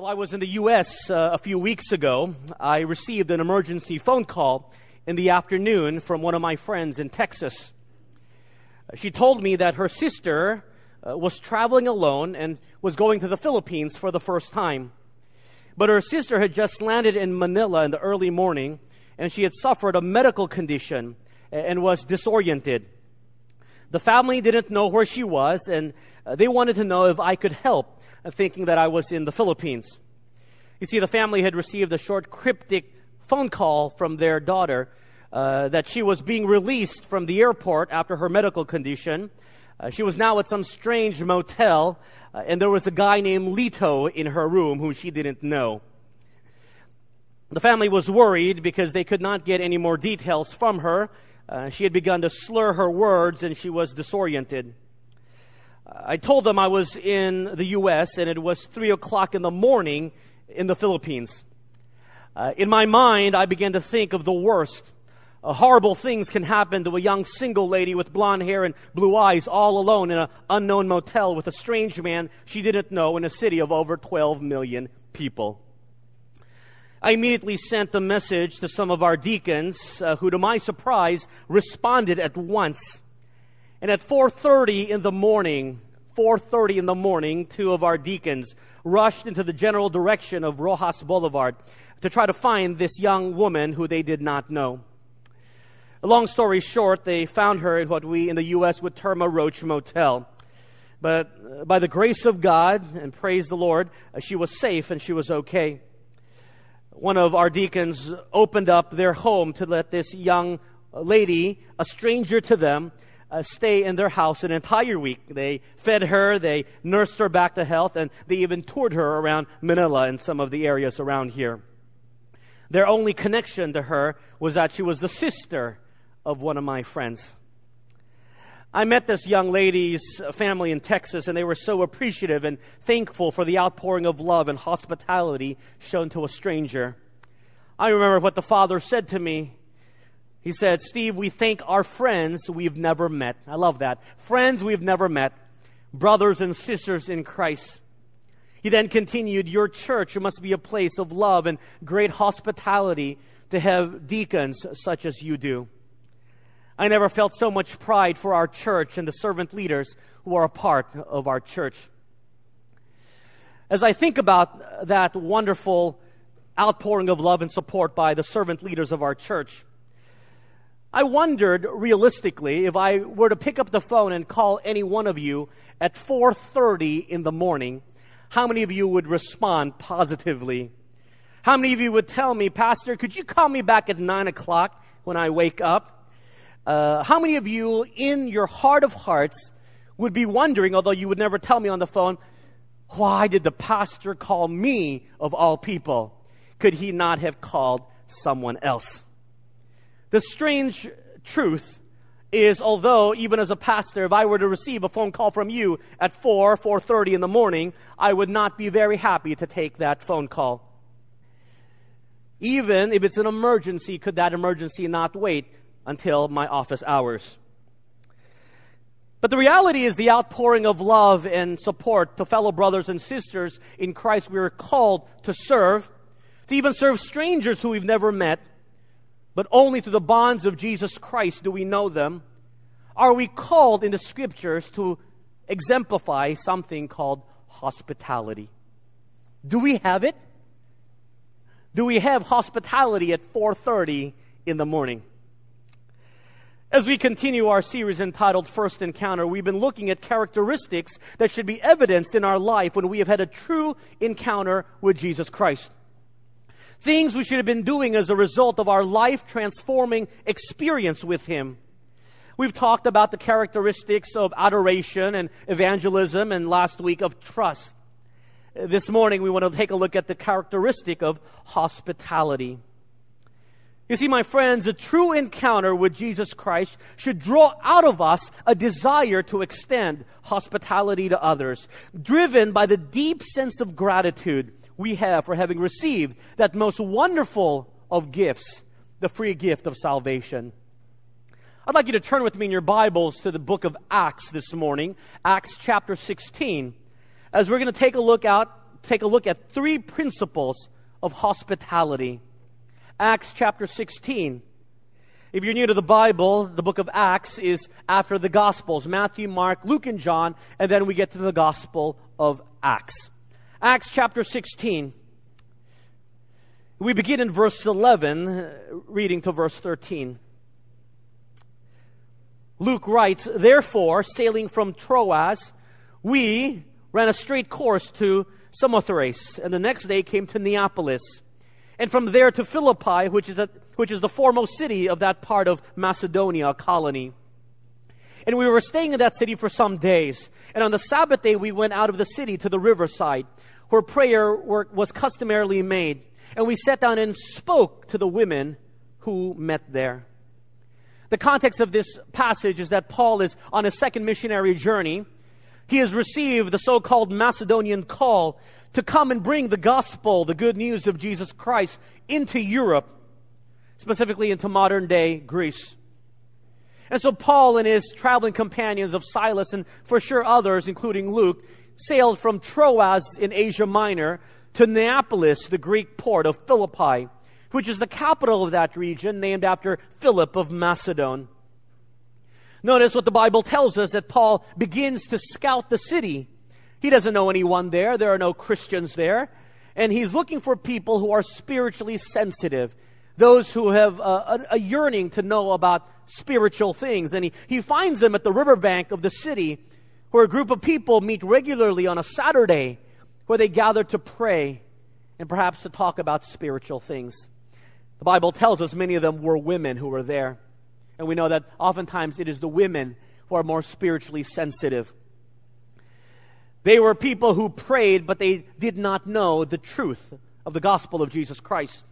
Well, I was in the U.S. Uh, a few weeks ago. I received an emergency phone call in the afternoon from one of my friends in Texas. She told me that her sister uh, was traveling alone and was going to the Philippines for the first time. But her sister had just landed in Manila in the early morning and she had suffered a medical condition and was disoriented. The family didn't know where she was and uh, they wanted to know if I could help thinking that I was in the Philippines. You see, the family had received a short cryptic phone call from their daughter uh, that she was being released from the airport after her medical condition. Uh, she was now at some strange motel, uh, and there was a guy named Lito in her room whom she didn't know. The family was worried because they could not get any more details from her. Uh, she had begun to slur her words and she was disoriented. I told them I was in the U.S. and it was three o'clock in the morning in the Philippines. Uh, in my mind, I began to think of the worst. Uh, horrible things can happen to a young single lady with blonde hair and blue eyes all alone in an unknown motel with a strange man she didn't know in a city of over 12 million people. I immediately sent a message to some of our deacons uh, who, to my surprise, responded at once. And at 4:30 in the morning, 4:30 in the morning, two of our deacons rushed into the general direction of Roxas Boulevard to try to find this young woman who they did not know. Long story short, they found her in what we in the U.S. would term a roach motel. But uh, by the grace of God, and praise the Lord, uh, she was safe and she was okay. One of our deacons opened up their home to let this young lady, a stranger to them, uh, stay in their house an entire week. They fed her, they nursed her back to health, and they even toured her around Manila and some of the areas around here. Their only connection to her was that she was the sister of one of my friends. I met this young lady's family in Texas, and they were so appreciative and thankful for the outpouring of love and hospitality shown to a stranger. I remember what the father said to me he said, Steve, we thank our friends we've never met. I love that. Friends we've never met. Brothers and sisters in Christ. He then continued, Your church must be a place of love and great hospitality to have deacons such as you do. I never felt so much pride for our church and the servant leaders who are a part of our church. As I think about that wonderful outpouring of love and support by the servant leaders of our church, I wondered realistically if I were to pick up the phone and call any one of you at 4:30 in the morning, how many of you would respond positively? How many of you would tell me, Pastor, could you call me back at nine o'clock when I wake up? Uh, how many of you, in your heart of hearts, would be wondering, although you would never tell me on the phone, why did the pastor call me of all people? Could he not have called someone else? The strange truth is although even as a pastor if i were to receive a phone call from you at 4 4.30 in the morning i would not be very happy to take that phone call even if it's an emergency could that emergency not wait until my office hours but the reality is the outpouring of love and support to fellow brothers and sisters in christ we are called to serve to even serve strangers who we've never met but only through the bonds of Jesus Christ do we know them, are we called in the scriptures to exemplify something called hospitality. Do we have it? Do we have hospitality at 4:30 in the morning? As we continue our series entitled First Encounter, we've been looking at characteristics that should be evidenced in our life when we have had a true encounter with Jesus Christ. Things we should have been doing as a result of our life transforming experience with Him. We've talked about the characteristics of adoration and evangelism and last week of trust. This morning we want to take a look at the characteristic of hospitality. You see, my friends, a true encounter with Jesus Christ should draw out of us a desire to extend hospitality to others, driven by the deep sense of gratitude we have for having received that most wonderful of gifts, the free gift of salvation. I'd like you to turn with me in your Bibles to the book of Acts this morning, Acts chapter 16, as we're going to take a look out take a look at three principles of hospitality. Acts chapter 16. If you're new to the Bible, the book of Acts is after the Gospels Matthew, Mark, Luke, and John, and then we get to the Gospel of Acts. Acts chapter 16. We begin in verse 11, uh, reading to verse 13. Luke writes, Therefore, sailing from Troas, we ran a straight course to Samothrace, and the next day came to Neapolis, and from there to Philippi, which is, a, which is the foremost city of that part of Macedonia, colony. And we were staying in that city for some days. And on the Sabbath day, we went out of the city to the riverside, where prayer was customarily made. And we sat down and spoke to the women who met there. The context of this passage is that Paul is on a second missionary journey he has received the so called Macedonian call to come and bring the gospel, the good news of Jesus Christ, into Europe, specifically into modern day Greece. And so Paul and his traveling companions of Silas and for sure others, including Luke, sailed from Troas in Asia Minor to Neapolis, the Greek port of Philippi, which is the capital of that region, named after Philip of Macedon. Notice what the Bible tells us that Paul begins to scout the city. He doesn't know anyone there. There are no Christians there. And he's looking for people who are spiritually sensitive, those who have a, a, yearning to know about spiritual things. And he, he finds them at the riverbank of the city where a group of people meet regularly on a Saturday where they gather to pray and perhaps to talk about spiritual things. The Bible tells us many of them were women who were there. And we know that oftentimes it is the women who are more spiritually sensitive. They were people who prayed, but they did not know the truth of the gospel of Jesus Christ.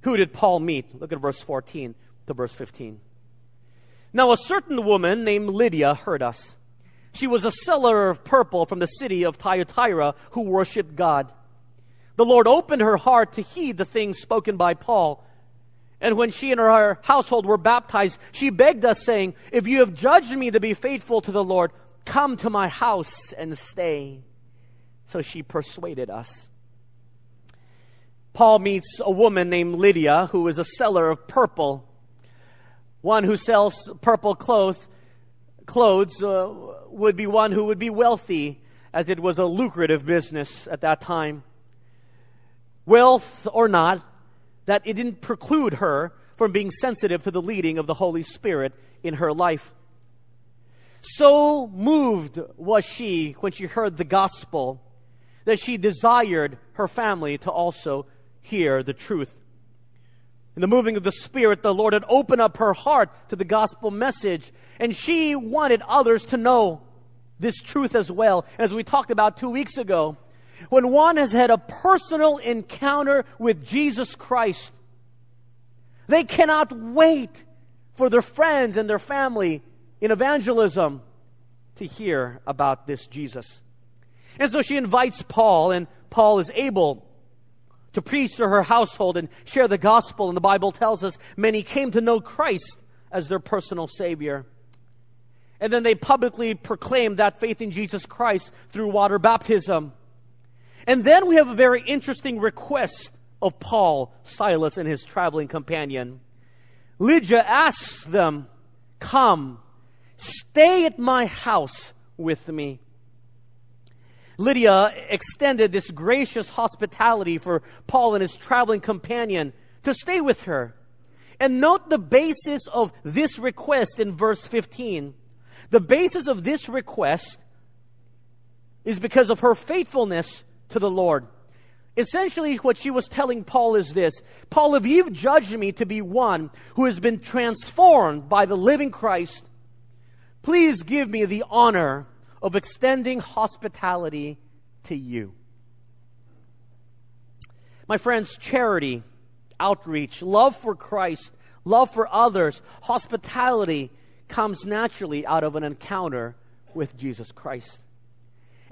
Who did Paul meet? Look at verse 14 to verse 15. Now, a certain woman named Lydia heard us. She was a seller of purple from the city of Thyatira who worshiped God. The Lord opened her heart to heed the things spoken by Paul and when she and her household were baptized, she begged us, saying, If you have judged me to be faithful to the Lord, come to my house and stay. So she persuaded us. Paul meets a woman named Lydia who is a seller of purple. One who sells purple cloth, clothes uh, would be one who would be wealthy, as it was a lucrative business at that time. Wealth or not, that it didn't preclude her from being sensitive to the leading of the Holy Spirit in her life. So moved was she when she heard the gospel that she desired her family to also hear the truth. In the moving of the Spirit, the Lord had opened up her heart to the gospel message, and she wanted others to know this truth as well. As we talked about two weeks ago, when one has had a personal encounter with Jesus Christ, they cannot wait for their friends and their family in evangelism to hear about this Jesus. And so she invites Paul, and Paul is able to preach to her household and share the gospel. And the Bible tells us many came to know Christ as their personal Savior. And then they publicly proclaimed that faith in Jesus Christ through water baptism. And then we have a very interesting request of Paul, Silas, and his traveling companion. Lydia asks them, Come, stay at my house with me. Lydia extended this gracious hospitality for Paul and his traveling companion to stay with her. And note the basis of this request in verse 15. The basis of this request is because of her faithfulness to the Lord. Essentially, what she was telling Paul is this Paul, if you've judged me to be one who has been transformed by the living Christ, please give me the honor of extending hospitality to you. My friends, charity, outreach, love for Christ, love for others, hospitality comes naturally out of an encounter with Jesus Christ.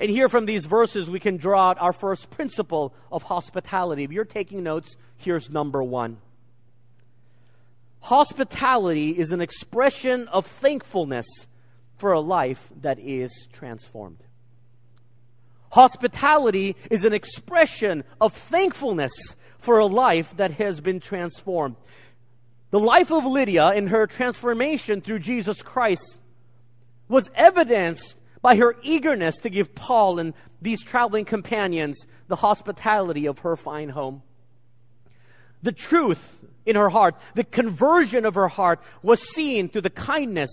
And here from these verses, we can draw out our first principle of hospitality. If you're taking notes, here's number one. Hospitality is an expression of thankfulness for a life that is transformed. Hospitality is an expression of thankfulness for a life that has been transformed. The life of Lydia in her transformation through Jesus Christ was evidenced by her eagerness to give Paul and these traveling companions the hospitality of her fine home. The truth in her heart, the conversion of her heart was seen through the kindness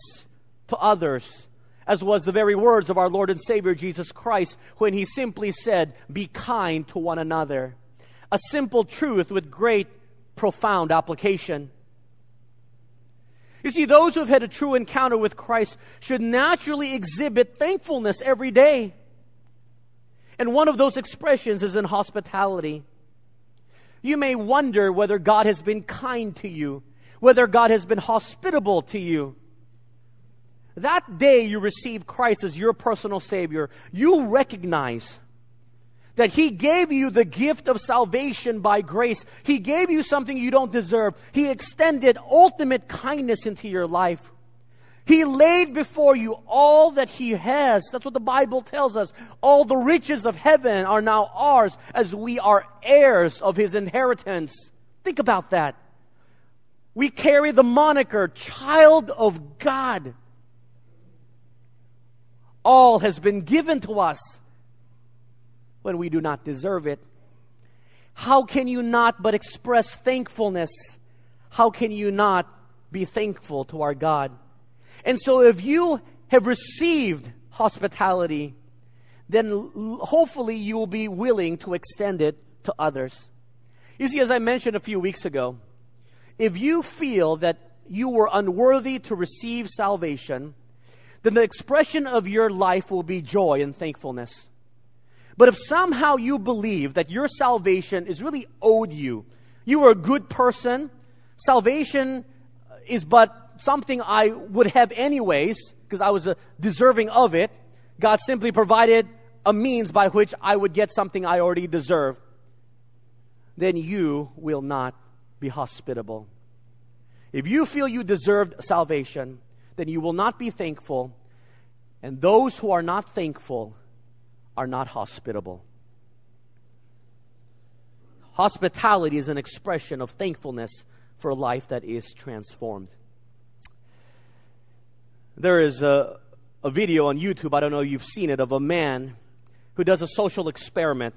to others, as was the very words of our Lord and Savior Jesus Christ when he simply said, Be kind to one another. A simple truth with great, profound application. You see, those who have had a true encounter with Christ should naturally exhibit thankfulness every day. And one of those expressions is in hospitality. You may wonder whether God has been kind to you, whether God has been hospitable to you. That day you receive Christ as your personal Savior, you recognize that He gave you the gift of salvation by grace. He gave you something you don't deserve. He extended ultimate kindness into your life. He laid before you all that He has. That's what the Bible tells us. All the riches of heaven are now ours as we are heirs of His inheritance. Think about that. We carry the moniker child of God. All has been given to us when we do not deserve it. How can you not but express thankfulness? How can you not be thankful to our God? And so if you have received hospitality, then hopefully you will be willing to extend it to others. You see, as I mentioned a few weeks ago, if you feel that you were unworthy to receive salvation, then the expression of your life will be joy and thankfulness. But if somehow you believe that your salvation is really owed you, you are a good person, salvation is but something I would have anyways, because I was uh, deserving of it. God simply provided a means by which I would get something I already deserve. Then you will not be hospitable. If you feel you deserved salvation, then you will not be thankful. And those who are not thankful are not hospitable. Hospitality is an expression of thankfulness for a life that is transformed. There is a, a video on YouTube, I don't know if you've seen it, of a man who does a social experiment.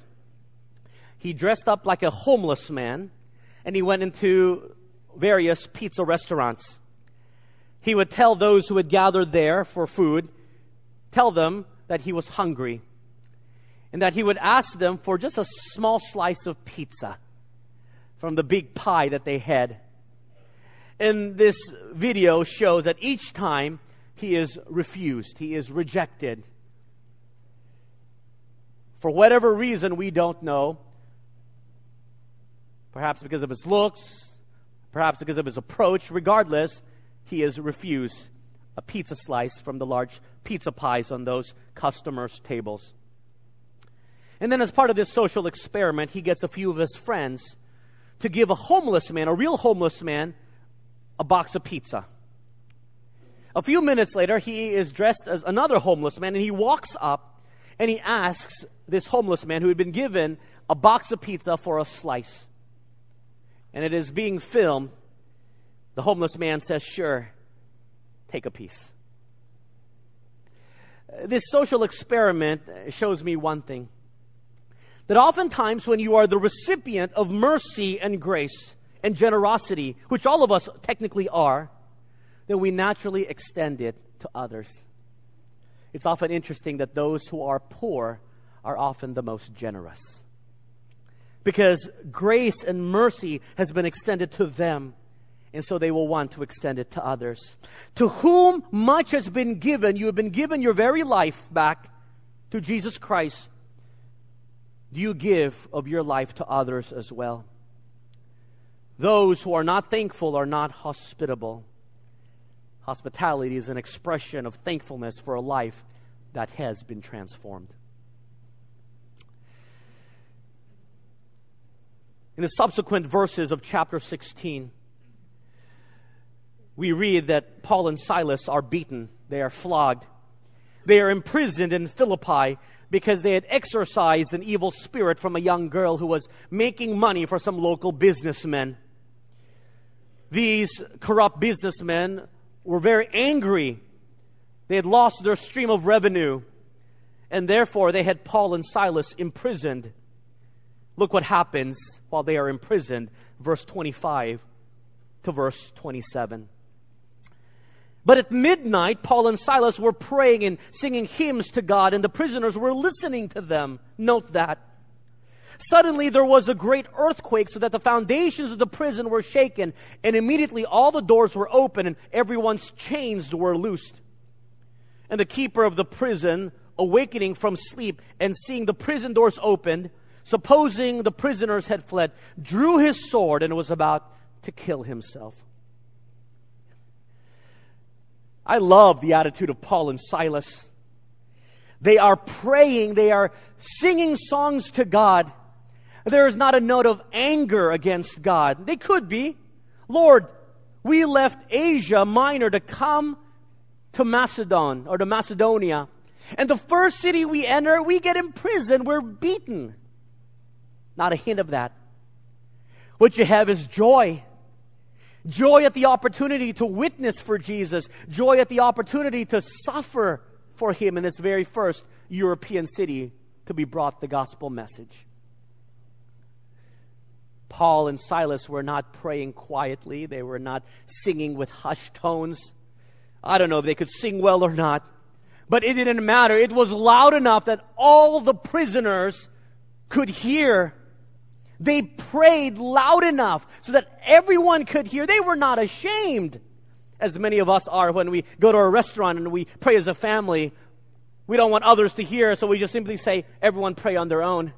He dressed up like a homeless man and he went into various pizza restaurants. He would tell those who had gathered there for food, tell them that he was hungry and that he would ask them for just a small slice of pizza from the big pie that they had. And this video shows that each time he is refused, he is rejected. For whatever reason we don't know, perhaps because of his looks, perhaps because of his approach, regardless, he is refused a pizza slice from the large pizza pies on those customers' tables. And then, as part of this social experiment, he gets a few of his friends to give a homeless man, a real homeless man, a box of pizza. A few minutes later, he is dressed as another homeless man and he walks up and he asks this homeless man who had been given a box of pizza for a slice. And it is being filmed. The homeless man says, Sure, take a piece. This social experiment shows me one thing that oftentimes when you are the recipient of mercy and grace and generosity, which all of us technically are, then we naturally extend it to others. It's often interesting that those who are poor are often the most generous. Because grace and mercy has been extended to them, and so they will want to extend it to others. To whom much has been given, you have been given your very life back to Jesus Christ. Do you give of your life to others as well? Those who are not thankful are not hospitable. Hospitality is an expression of thankfulness for a life that has been transformed. In the subsequent verses of chapter 16, we read that Paul and Silas are beaten, they are flogged. They are imprisoned in Philippi because they had exorcised an evil spirit from a young girl who was making money for some local businessmen. These corrupt businessmen were very angry. They had lost their stream of revenue, and therefore they had Paul and Silas imprisoned. Look what happens while they are imprisoned, verse 25 to verse 27. But at midnight, Paul and Silas were praying and singing hymns to God, and the prisoners were listening to them. Note that. Suddenly there was a great earthquake so that the foundations of the prison were shaken, and immediately all the doors were open and everyone's chains were loosed. And the keeper of the prison, awakening from sleep and seeing the prison doors opened, supposing the prisoners had fled, drew his sword and was about to kill himself. I love the attitude of Paul and Silas. They are praying, they are singing songs to God. There is not a note of anger against God. They could be. Lord, we left Asia Minor to come to Macedon or to Macedonia. And the first city we enter, we get imprisoned, we're beaten. Not a hint of that. What you have is joy. Joy at the opportunity to witness for Jesus. Joy at the opportunity to suffer for Him in this very first European city to be brought the gospel message. Paul and Silas were not praying quietly. They were not singing with hushed tones. I don't know if they could sing well or not, but it didn't matter. It was loud enough that all the prisoners could hear they prayed loud enough so that everyone could hear. They were not ashamed, as many of us are when we go to a restaurant and we pray as a family. We don't want others to hear, so we just simply say, everyone pray on their own.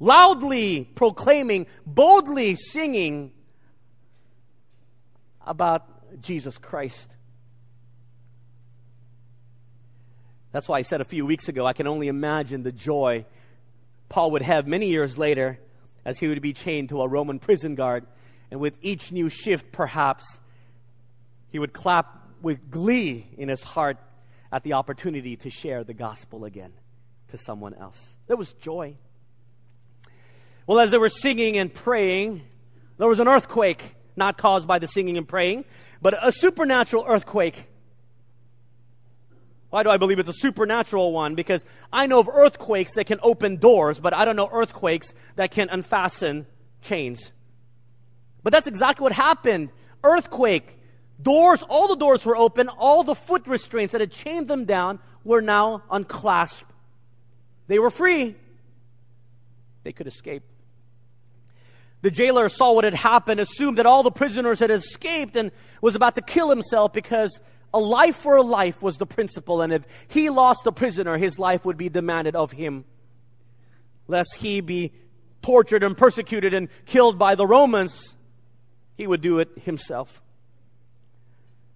Loudly proclaiming, boldly singing about Jesus Christ. That's why I said a few weeks ago, I can only imagine the joy Paul would have many years later as he would be chained to a Roman prison guard. And with each new shift, perhaps, he would clap with glee in his heart at the opportunity to share the gospel again to someone else. There was joy. Well, as they were singing and praying, there was an earthquake, not caused by the singing and praying, but a supernatural earthquake why do I believe it's a supernatural one? Because I know of earthquakes that can open doors, but I don't know earthquakes that can unfasten chains. But that's exactly what happened. Earthquake. Doors, all the doors were open. All the foot restraints that had chained them down were now unclasped. They were free. They could escape. The jailer saw what had happened, assumed that all the prisoners had escaped, and was about to kill himself because a life for a life was the principle, and if he lost a prisoner, his life would be demanded of him. Lest he be tortured and persecuted and killed by the Romans, he would do it himself.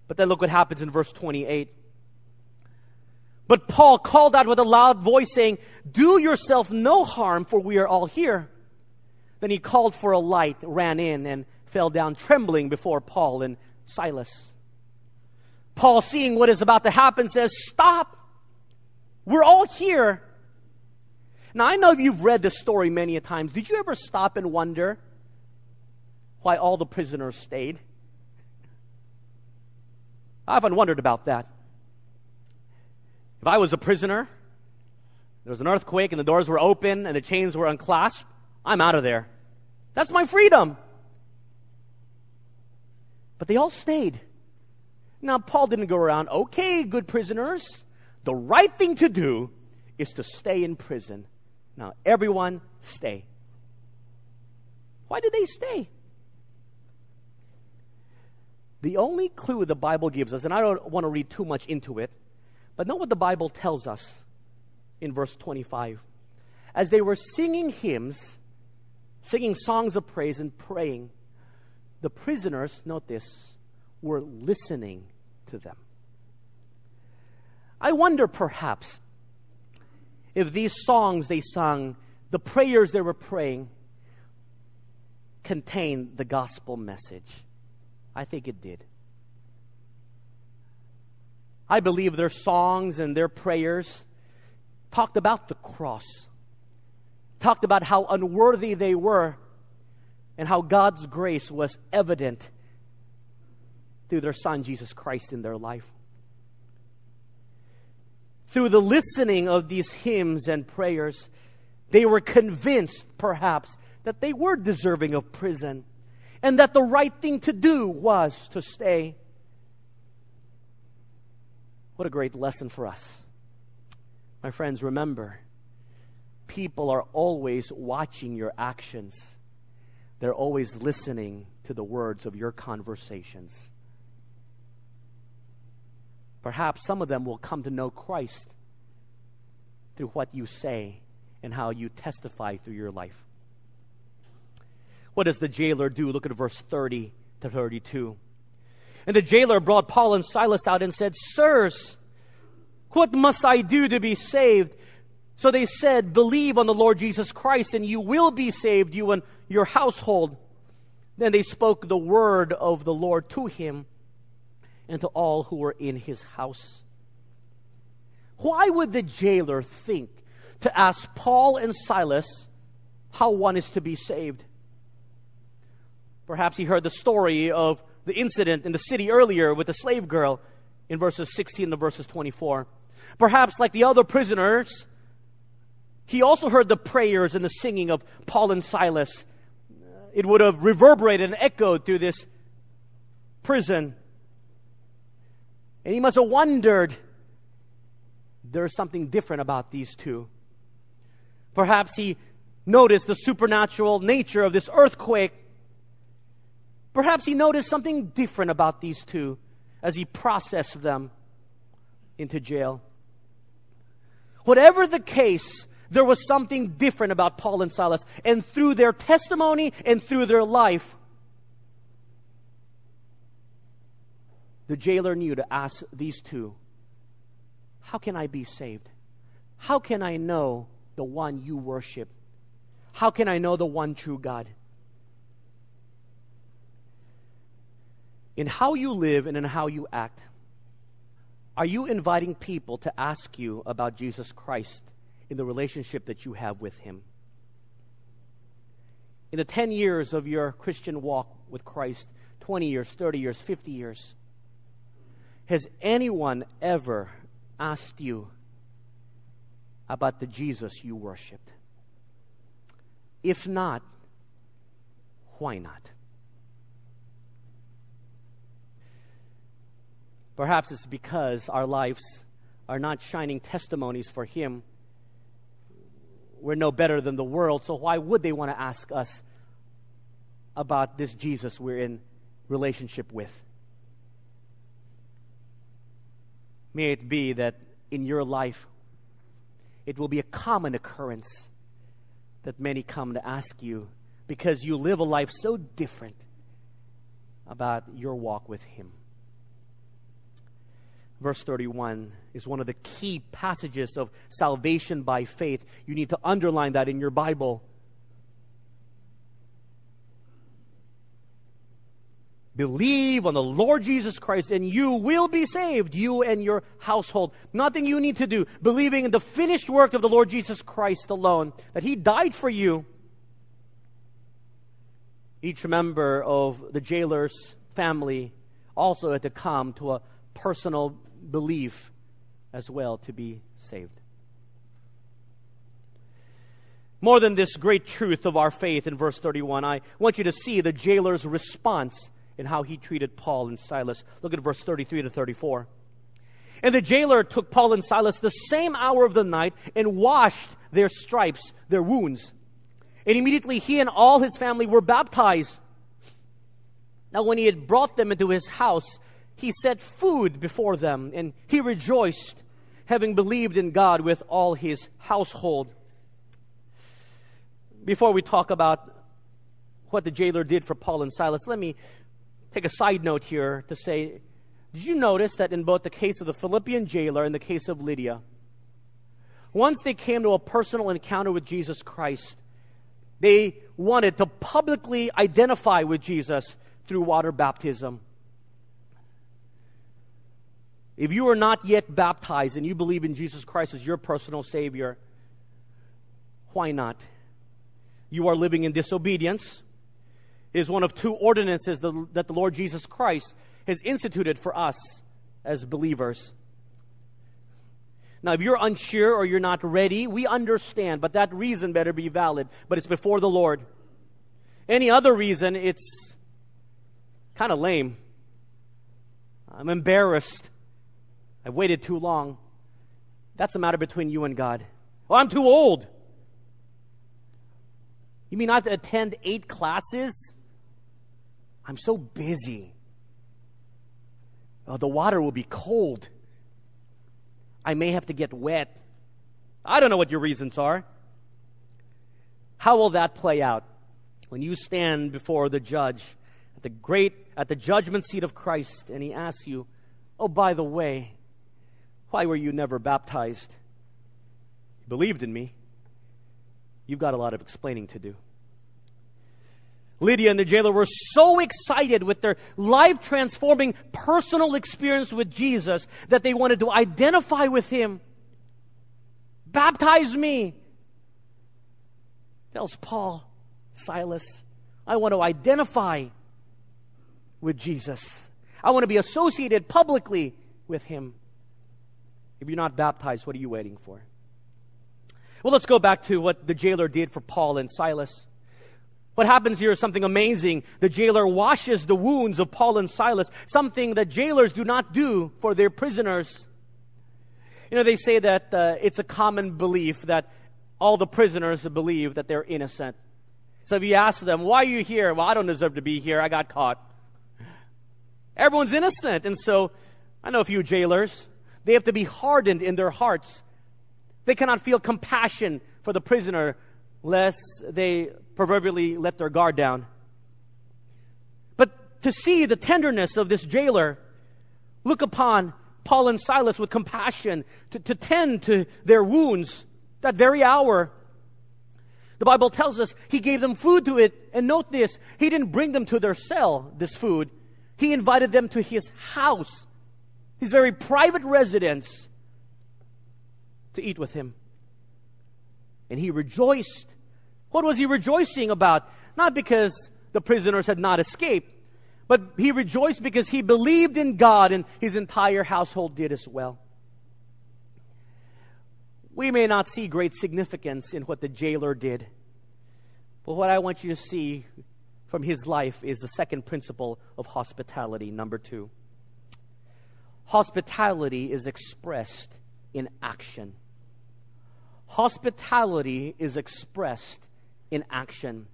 But then look what happens in verse 28. But Paul called out with a loud voice, saying, Do yourself no harm, for we are all here. Then he called for a light, ran in, and fell down trembling before Paul and Silas. Paul, seeing what is about to happen, says, Stop. We're all here. Now, I know you've read this story many a times. Did you ever stop and wonder why all the prisoners stayed? I often wondered about that. If I was a prisoner, there was an earthquake and the doors were open and the chains were unclasped, I'm out of there. That's my freedom. But they all stayed. Now, Paul didn't go around, okay, good prisoners, the right thing to do is to stay in prison. Now, everyone stay. Why did they stay? The only clue the Bible gives us, and I don't want to read too much into it, but know what the Bible tells us in verse 25. As they were singing hymns, singing songs of praise, and praying, the prisoners, note this, were listening to them. I wonder perhaps if these songs they sung, the prayers they were praying, contained the gospel message. I think it did. I believe their songs and their prayers talked about the cross, talked about how unworthy they were, and how God's grace was evident through their Son, Jesus Christ, in their life. Through the listening of these hymns and prayers, they were convinced, perhaps, that they were deserving of prison and that the right thing to do was to stay. What a great lesson for us. My friends, remember, people are always watching your actions, they're always listening to the words of your conversations. Perhaps some of them will come to know Christ through what you say and how you testify through your life. What does the jailer do? Look at verse 30 to 32. And the jailer brought Paul and Silas out and said, Sirs, what must I do to be saved? So they said, Believe on the Lord Jesus Christ, and you will be saved, you and your household. Then they spoke the word of the Lord to him and to all who were in his house. Why would the jailer think to ask Paul and Silas how one is to be saved? Perhaps he heard the story of the incident in the city earlier with the slave girl in verses 16 to verses 24. Perhaps, like the other prisoners, he also heard the prayers and the singing of Paul and Silas. It would have reverberated and echoed through this prison. And he must have wondered there's something different about these two. Perhaps he noticed the supernatural nature of this earthquake. Perhaps he noticed something different about these two as he processed them into jail. Whatever the case, there was something different about Paul and Silas. And through their testimony and through their life, the jailer knew to ask these two, How can I be saved? How can I know the one you worship? How can I know the one true God? In how you live and in how you act, are you inviting people to ask you about Jesus Christ in the relationship that you have with Him? In the 10 years of your Christian walk with Christ, 20 years, 30 years, 50 years, has anyone ever asked you about the Jesus you worshiped? If not, why not? Perhaps it's because our lives are not shining testimonies for Him. We're no better than the world, so why would they want to ask us about this Jesus we're in relationship with? May it be that in your life, it will be a common occurrence that many come to ask you because you live a life so different about your walk with Him verse 31 is one of the key passages of salvation by faith. You need to underline that in your Bible. Believe on the Lord Jesus Christ and you will be saved, you and your household. Nothing you need to do. Believing in the finished work of the Lord Jesus Christ alone, that He died for you. Each member of the jailer's family also had to come to a personal belief as well to be saved. More than this great truth of our faith in verse 31, I want you to see the jailer's response in how he treated Paul and Silas. Look at verse 33 to 34. And the jailer took Paul and Silas the same hour of the night and washed their stripes, their wounds. And immediately he and all his family were baptized. Now, when he had brought them into his house, he set food before them, and he rejoiced, having believed in God with all his household. Before we talk about what the jailer did for Paul and Silas, let me take a side note here to say Did you notice that in both the case of the Philippian jailer and the case of Lydia, once they came to a personal encounter with Jesus Christ, they wanted to publicly identify with Jesus through water baptism. If you are not yet baptized and you believe in Jesus Christ as your personal Savior, why not? You are living in disobedience. Is one of two ordinances that the Lord Jesus Christ has instituted for us as believers. Now, if you're unsure or you're not ready, we understand, but that reason better be valid. But it's before the Lord. Any other reason, it's kind of lame. I'm embarrassed. I've waited too long. That's a matter between you and God. Well, I'm too old. You mean I have to attend eight classes? I'm so busy. Oh, the water will be cold. I may have to get wet. I don't know what your reasons are. How will that play out when you stand before the judge at the great at the judgment seat of Christ and he asks you, "Oh, by the way, why were you never baptized? You believed in me. You've got a lot of explaining to do." Lydia and the jailer were so excited with their life transforming personal experience with Jesus that they wanted to identify with him. Baptize me, tells Paul, Silas. I want to identify with Jesus. I want to be associated publicly with him. If you're not baptized, what are you waiting for? Well, let's go back to what the jailer did for Paul and Silas. What happens here is something amazing. The jailer washes the wounds of Paul and Silas, something that jailers do not do for their prisoners. You know, they say that uh, it's a common belief that all the prisoners believe that they're innocent. So if you ask them, why are you here? Well, I don't deserve to be here. I got caught. Everyone's innocent. And so I know a few jailers. They have to be hardened in their hearts. They cannot feel compassion for the prisoner lest they proverbially let their guard down. But to see the tenderness of this jailer, look upon Paul and Silas with compassion, to, to tend to their wounds that very hour. The Bible tells us he gave them food to eat. And note this, he didn't bring them to their cell, this food. He invited them to his house, his very private residence, to eat with him. And he rejoiced. What was he rejoicing about? Not because the prisoners had not escaped, but he rejoiced because he believed in God and his entire household did as well. We may not see great significance in what the jailer did, but what I want you to see from his life is the second principle of hospitality, number two. Hospitality is expressed in action. Hospitality is expressed in action.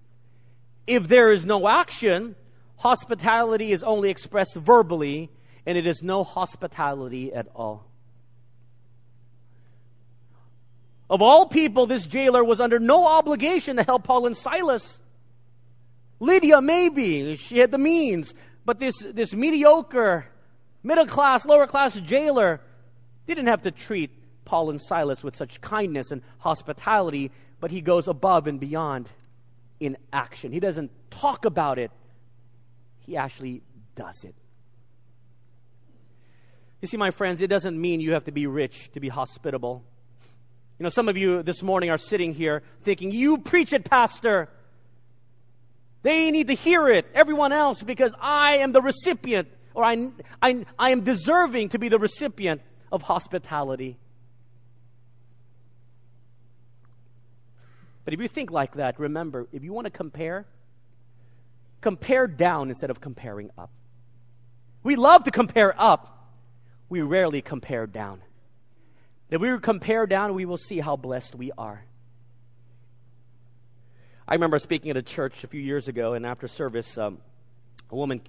If there is no action, hospitality is only expressed verbally, and it is no hospitality at all. Of all people, this jailer was under no obligation to help Paul and Silas. Lydia, maybe, she had the means, but this, this mediocre, middle class, lower class jailer didn't have to treat Paul and Silas with such kindness and hospitality, but he goes above and beyond in action. He doesn't talk about it, he actually does it. You see, my friends, it doesn't mean you have to be rich to be hospitable. You know, some of you this morning are sitting here thinking, You preach it, Pastor. They need to hear it, everyone else, because I am the recipient, or I, I, I am deserving to be the recipient of hospitality. But if you think like that, remember, if you want to compare, compare down instead of comparing up. We love to compare up, we rarely compare down. If we compare down, we will see how blessed we are. I remember speaking at a church a few years ago, and after service, um, a woman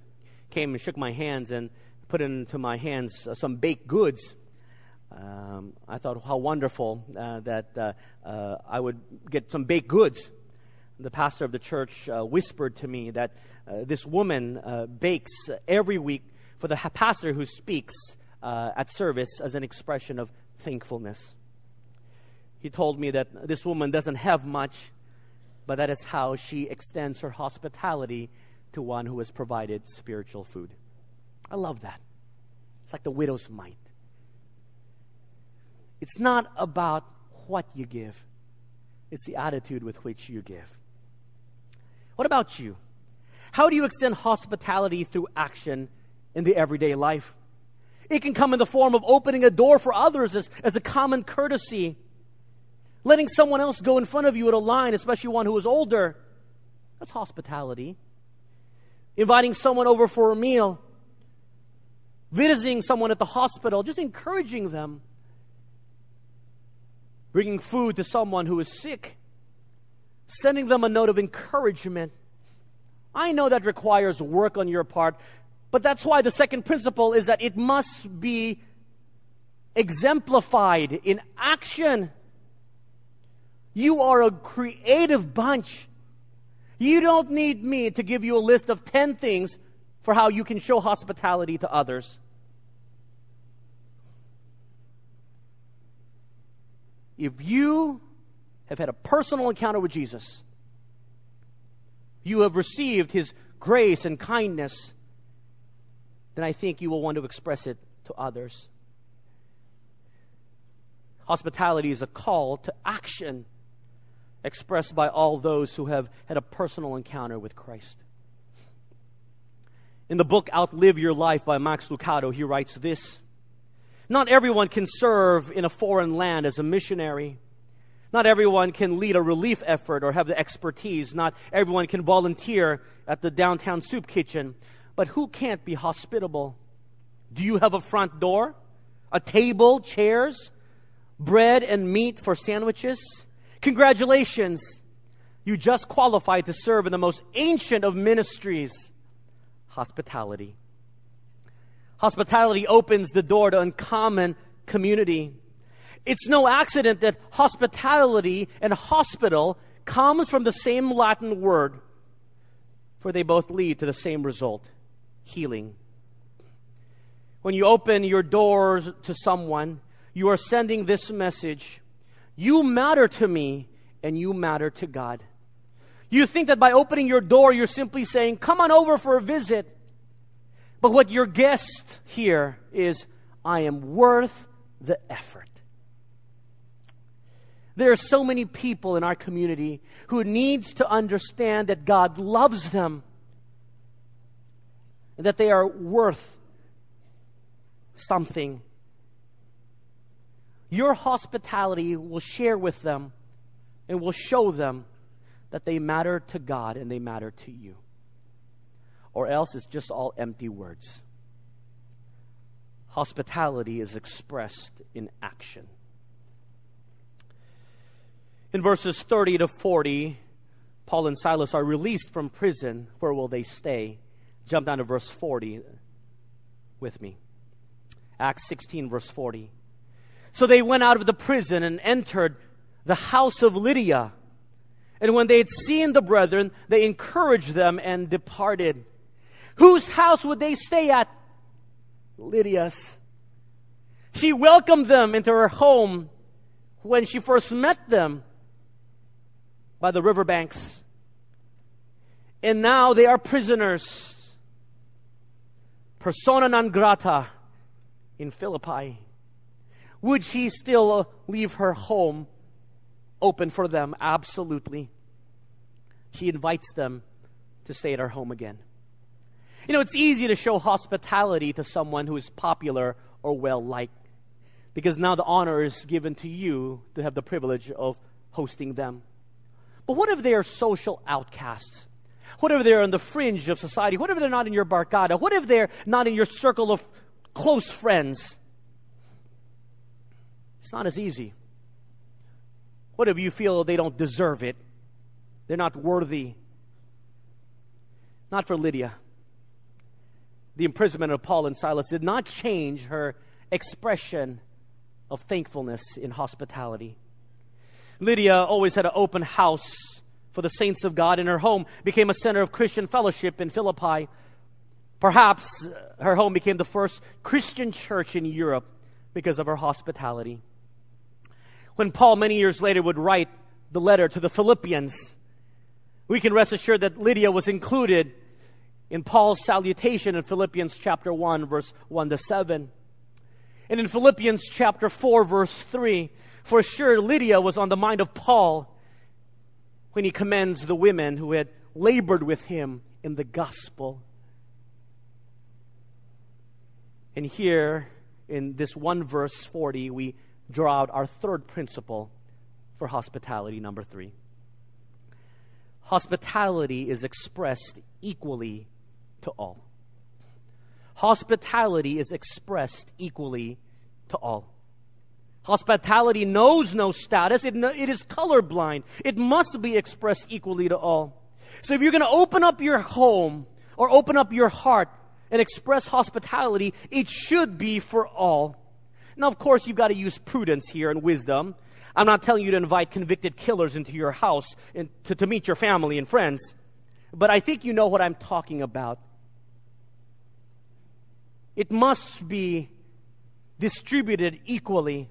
came and shook my hands and put into my hands uh, some baked goods. Um, I thought how wonderful uh, that uh, uh, I would get some baked goods. The pastor of the church uh, whispered to me that uh, this woman bakes every week for the pastor who speaks at service as an expression of thankfulness. He told me that this woman doesn't have much, but that is how she extends her hospitality to one who has provided spiritual food. I love that. It's like the widow's mite. It's not about what you give, it's the attitude with which you give. What about you? How do you extend hospitality through action in the everyday life? It can come in the form of opening a door for others as, as a common courtesy. Letting someone else go in front of you at a line, especially one who is older. That's hospitality. Inviting someone over for a meal. Visiting someone at the hospital, just encouraging them. Bringing food to someone who is sick. Sending them a note of encouragement. I know that requires work on your part, but that's why the second principle is that it must be exemplified in action. You are a creative bunch. You don't need me to give you a list of 10 things for how you can show hospitality to others. If you have had a personal encounter with Jesus, you have received his grace and kindness, then I think you will want to express it to others. Hospitality is a call to action expressed by all those who have had a personal encounter with Christ. In the book Outlive Your Life by Max Lucado, he writes this Not everyone can serve in a foreign land as a missionary. Not everyone can lead a relief effort or have the expertise. Not everyone can volunteer at the downtown soup kitchen. But who can't be hospitable? Do you have a front door? A table, chairs, bread and meat for sandwiches? Congratulations! You just qualified to serve in the most ancient of ministries hospitality. Hospitality opens the door to uncommon community. It's no accident that hospitality and hospital comes from the same Latin word, for they both lead to the same result healing. When you open your doors to someone, you are sending this message You matter to me, and you matter to God. You think that by opening your door, you're simply saying, Come on over for a visit. But what your guest here is, I am worth the effort. There are so many people in our community who needs to understand that God loves them and that they are worth something. Your hospitality will share with them and will show them that they matter to God and they matter to you. Or else it's just all empty words. Hospitality is expressed in action. In verses 30 to 40, Paul and Silas are released from prison. Where will they stay? Jump down to verse 40 with me. Acts 16, verse 40. So they went out of the prison and entered the house of Lydia. And when they had seen the brethren, they encouraged them and departed. Whose house would they stay at? Lydia's. She welcomed them into her home when she first met them by the riverbanks. And now they are prisoners. Persona non grata in Philippi. Would she still leave her home open for them? Absolutely. She invites them to stay at her home again. You know, it's easy to show hospitality to someone who is popular or well liked because now the honor is given to you to have the privilege of hosting them. But what if they are social outcasts? What if they're on the fringe of society? What if they're not in your barcada? What if they're not in your circle of close friends? It's not as easy. What if you feel they don't deserve it? They're not worthy. Not for Lydia. The imprisonment of Paul and Silas did not change her expression of thankfulness in hospitality. Lydia always had an open house for the saints of God, and her home became a center of Christian fellowship in Philippi. Perhaps uh, her home became the first Christian church in Europe because of her hospitality. When Paul, many years later, would write the letter to the Philippians, we can rest assured that Lydia was included in Paul's salutation in Philippians chapter 1, verse 1 to 7. And in Philippians chapter 4, verse 3, for sure Lydia was on the mind of Paul when he commends the women who had labored with him in the gospel. And here in this one verse 40, we draw out our third principle for hospitality, number three. Hospitality is expressed equally to all. Hospitality is expressed equally to all. Hospitality knows no status. It, it is colorblind. It must be expressed equally to all. So if you're going to open up your home or open up your heart and express hospitality, it should be for all. Now, of course, you've got to use prudence here and wisdom. I'm not telling you to invite convicted killers into your house and to, to meet your family and friends, but I think you know what I'm talking about. It must be distributed equally.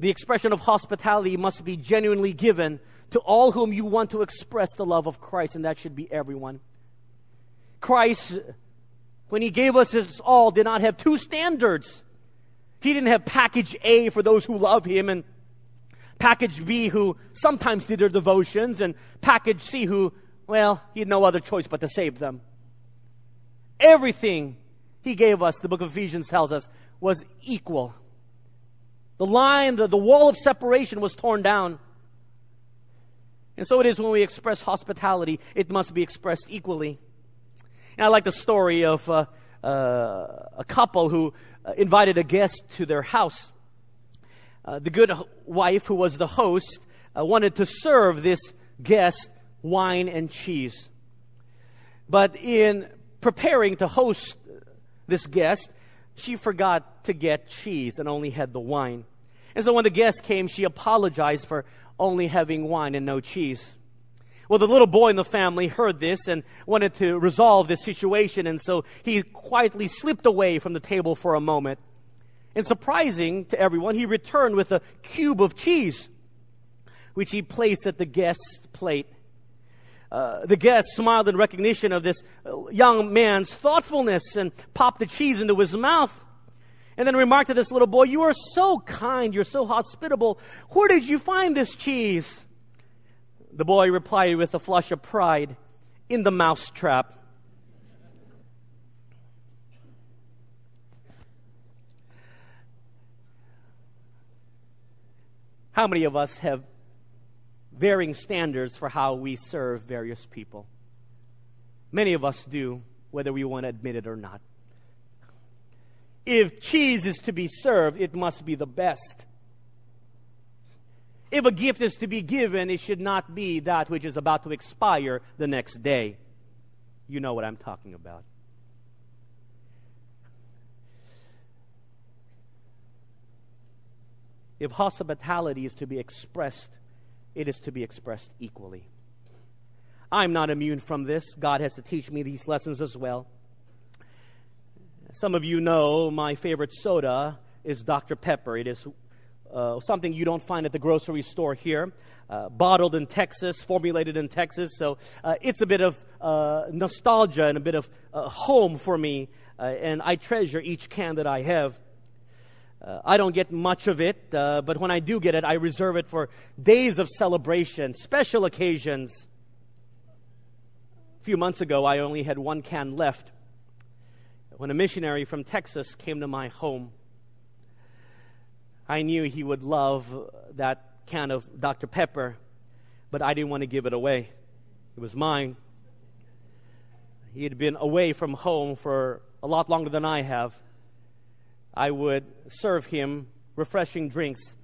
The expression of hospitality must be genuinely given to all whom you want to express the love of Christ, and that should be everyone. Christ, when He gave us His all, did not have two standards. He didn't have package A for those who love Him and package B who sometimes did their devotions and package C who, well, He had no other choice but to save them. Everything He gave us, the book of Ephesians tells us, was equal. The line, the, the wall of separation was torn down. And so it is when we express hospitality, it must be expressed equally. And I like the story of uh, uh, a couple who uh, invited a guest to their house. Uh, the good wife, who was the host, uh, wanted to serve this guest wine and cheese. But in preparing to host this guest, she forgot to get cheese and only had the wine. And so when the guest came, she apologized for only having wine and no cheese. Well, the little boy in the family heard this and wanted to resolve this situation, and so he quietly slipped away from the table for a moment. And surprising to everyone, he returned with a cube of cheese, which he placed at the guest's plate. Uh, the guest smiled in recognition of this uh, young man's thoughtfulness and popped the cheese into his mouth. And then remarked to this little boy, You are so kind, you're so hospitable. Where did you find this cheese? The boy replied with a flush of pride, In the mousetrap. How many of us have varying standards for how we serve various people? Many of us do, whether we want to admit it or not. If cheese is to be served, it must be the best. If a gift is to be given, it should not be that which is about to expire the next day. You know what I'm talking about. If hospitality is to be expressed, it is to be expressed equally. I'm not immune from this. God has to teach me these lessons as well. Some of you know my favorite soda is Dr. Pepper. It is uh, something you don't find at the grocery store here. Uh, bottled in Texas, formulated in Texas. So uh, it's a bit of uh, nostalgia and a bit of uh, home for me, uh, and I treasure each can that I have. Uh, I don't get much of it, uh, but when I do get it, I reserve it for days of celebration, special occasions. A few months ago, I only had one can left when a missionary from Texas came to my home. I knew he would love that can of Dr. Pepper, but I didn't want to give it away. It was mine. He had been away from home for a lot longer than I have. I would serve him refreshing drinks.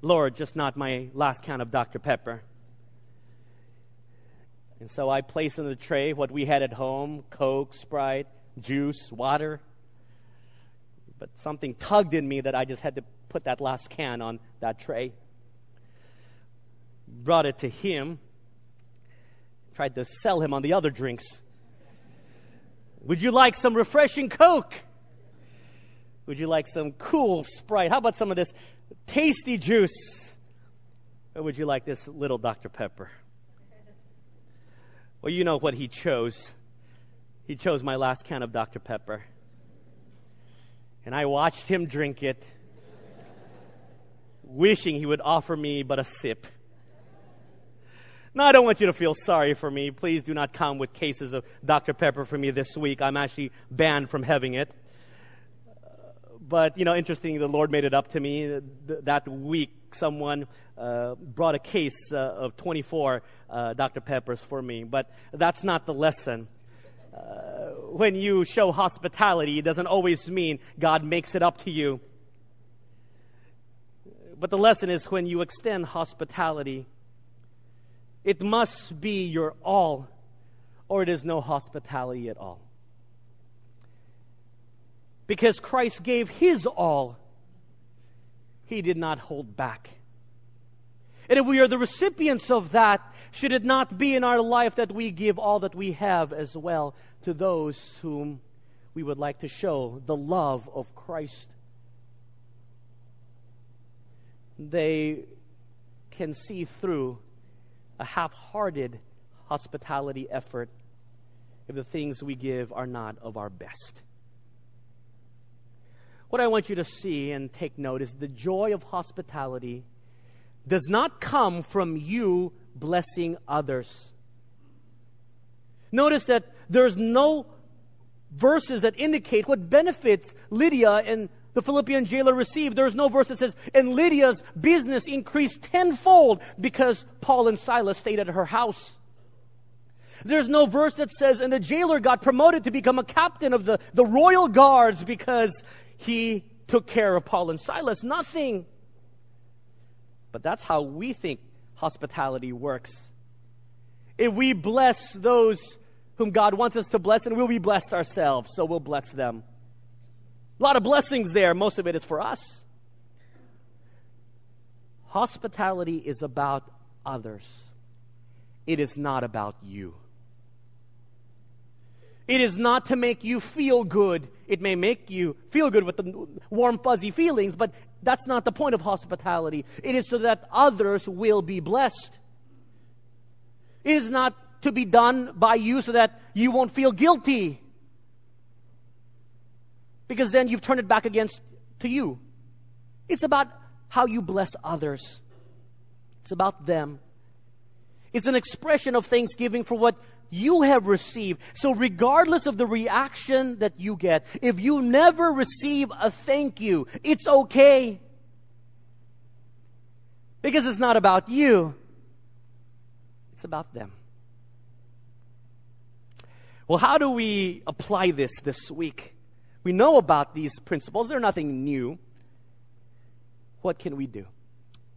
Lord, just not my last can of Dr. Pepper. And so I placed in the tray what we had at home Coke, Sprite, juice, water. But something tugged in me that I just had to put that last can on that tray. Brought it to him. Tried to sell him on the other drinks. Would you like some refreshing Coke? Would you like some cool Sprite? How about some of this tasty juice? Or would you like this little Dr. Pepper? Well, you know what he chose. He chose my last can of Dr. Pepper. And I watched him drink it, wishing he would offer me but a sip. Now, I don't want you to feel sorry for me. Please do not come with cases of Dr. Pepper for me this week. I'm actually banned from having it. But, you know, interesting, the Lord made it up to me. That week, someone uh, brought a case uh, of 24 uh, Dr. Peppers for me. But that's not the lesson. Uh, when you show hospitality, it doesn't always mean God makes it up to you. But the lesson is when you extend hospitality, it must be your all, or it is no hospitality at all. Because Christ gave his all, he did not hold back. And if we are the recipients of that, should it not be in our life that we give all that we have as well to those whom we would like to show the love of Christ? They can see through a half hearted hospitality effort if the things we give are not of our best. What I want you to see and take note is the joy of hospitality does not come from you blessing others. Notice that there's no verses that indicate what benefits Lydia and the Philippian jailer received. There's no verse that says, and Lydia's business increased tenfold because Paul and Silas stayed at her house. There's no verse that says, and the jailer got promoted to become a captain of the, the royal guards because he took care of Paul and Silas. Nothing. But that's how we think hospitality works. If we bless those whom God wants us to bless, and we'll be blessed ourselves, so we'll bless them. A lot of blessings there. Most of it is for us. Hospitality is about others, it is not about you. It is not to make you feel good. It may make you feel good with the warm, fuzzy feelings, but that's not the point of hospitality. It is so that others will be blessed. It is not to be done by you so that you won't feel guilty because then you've turned it back against to you. It's about how you bless others. It's about them. It's an expression of thanksgiving for what you have received. So regardless of the reaction that you get, if you never receive a thank you, it's okay. Because it's not about you. It's about them. Well, how do we apply this this week? We know about these principles, they're nothing new. What can we do?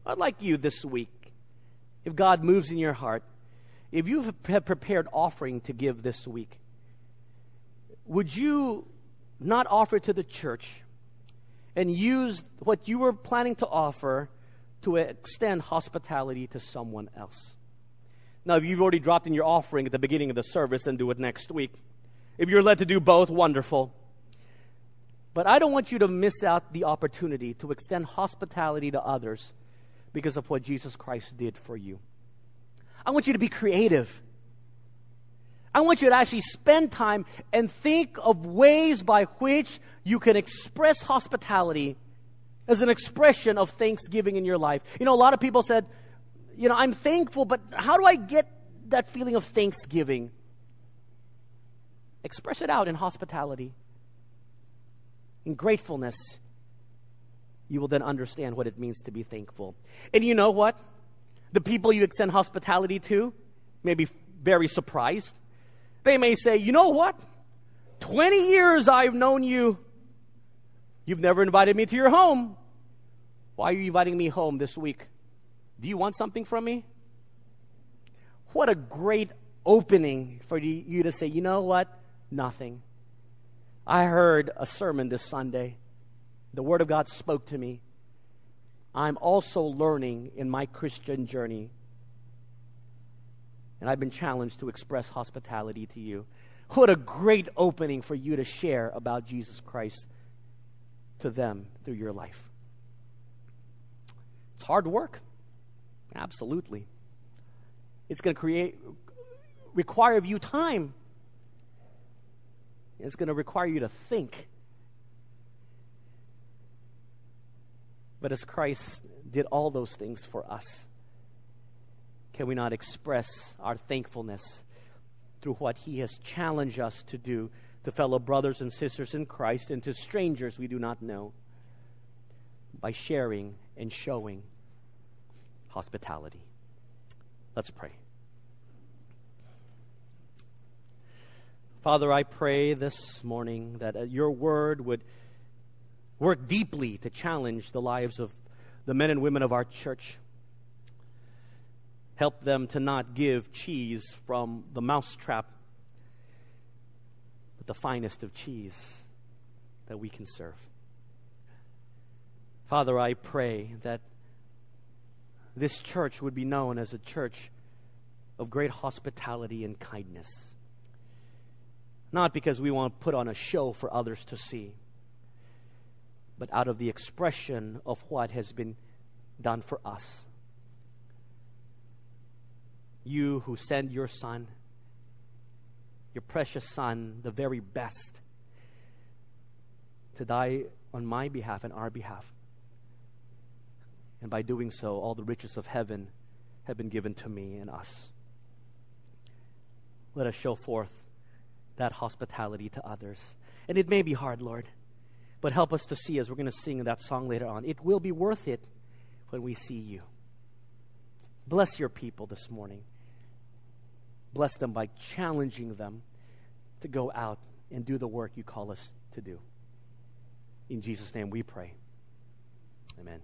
I'd like you this week, if God moves in your heart, if you have prepared offering to give this week, would you not offer it to the church and use what you were planning to offer to extend hospitality to someone else? Now, if you've already dropped in your offering at the beginning of the service, then do it next week. If you're led to do both, wonderful. But I don't want you to miss out the opportunity to extend hospitality to others because of what Jesus Christ did for you. I want you to be creative. I want you to actually spend time and think of ways by which you can express hospitality as an expression of thanksgiving in your life. You know, a lot of people said, you know, I'm thankful, but how do I get that feeling of thanksgiving? Express it out in hospitality in gratefulness, you will then understand what it means to be thankful. And you know what? The people you extend hospitality to may be very surprised. They may say, You know what? 20 years I've known you. You've never invited me to your home. Why are you inviting me home this week? Do you want something from me? What a great opening for you to say, you know what? Nothing. I heard a sermon this Sunday. The Word of God spoke to me. I'm also learning in my Christian journey. And I've been challenged to express hospitality to you. What a great opening for you to share about Jesus Christ to them through your life. It's hard work. Absolutely. It's going to create require of you time it's going to require you to think. But as Christ did all those things for us, can we not express our thankfulness through what He has challenged us to do to fellow brothers and sisters in Christ and to strangers we do not know by sharing and showing hospitality? Let's pray. Father, I pray this morning that uh, your word would work deeply to challenge the lives of the men and women of our church. Help them to not give cheese from the mousetrap, but the finest of cheese that we can serve. Father, I pray that this church would be known as a church of great hospitality and kindness. Not because we want to put on a show for others to see but out of the expression of what has been done for us. You who send your Son, your precious Son, the very best, to die on my behalf and our behalf. And by doing so, all the riches of heaven have been given to me and us. Let us show forth that hospitality to others. And it may be hard, Lord. But help us to see, as we're going to sing that song later on, it will be worth it when we see you. Bless your people this morning. Bless them by challenging them to go out and do the work you call us to do. In Jesus' name we pray. Amen.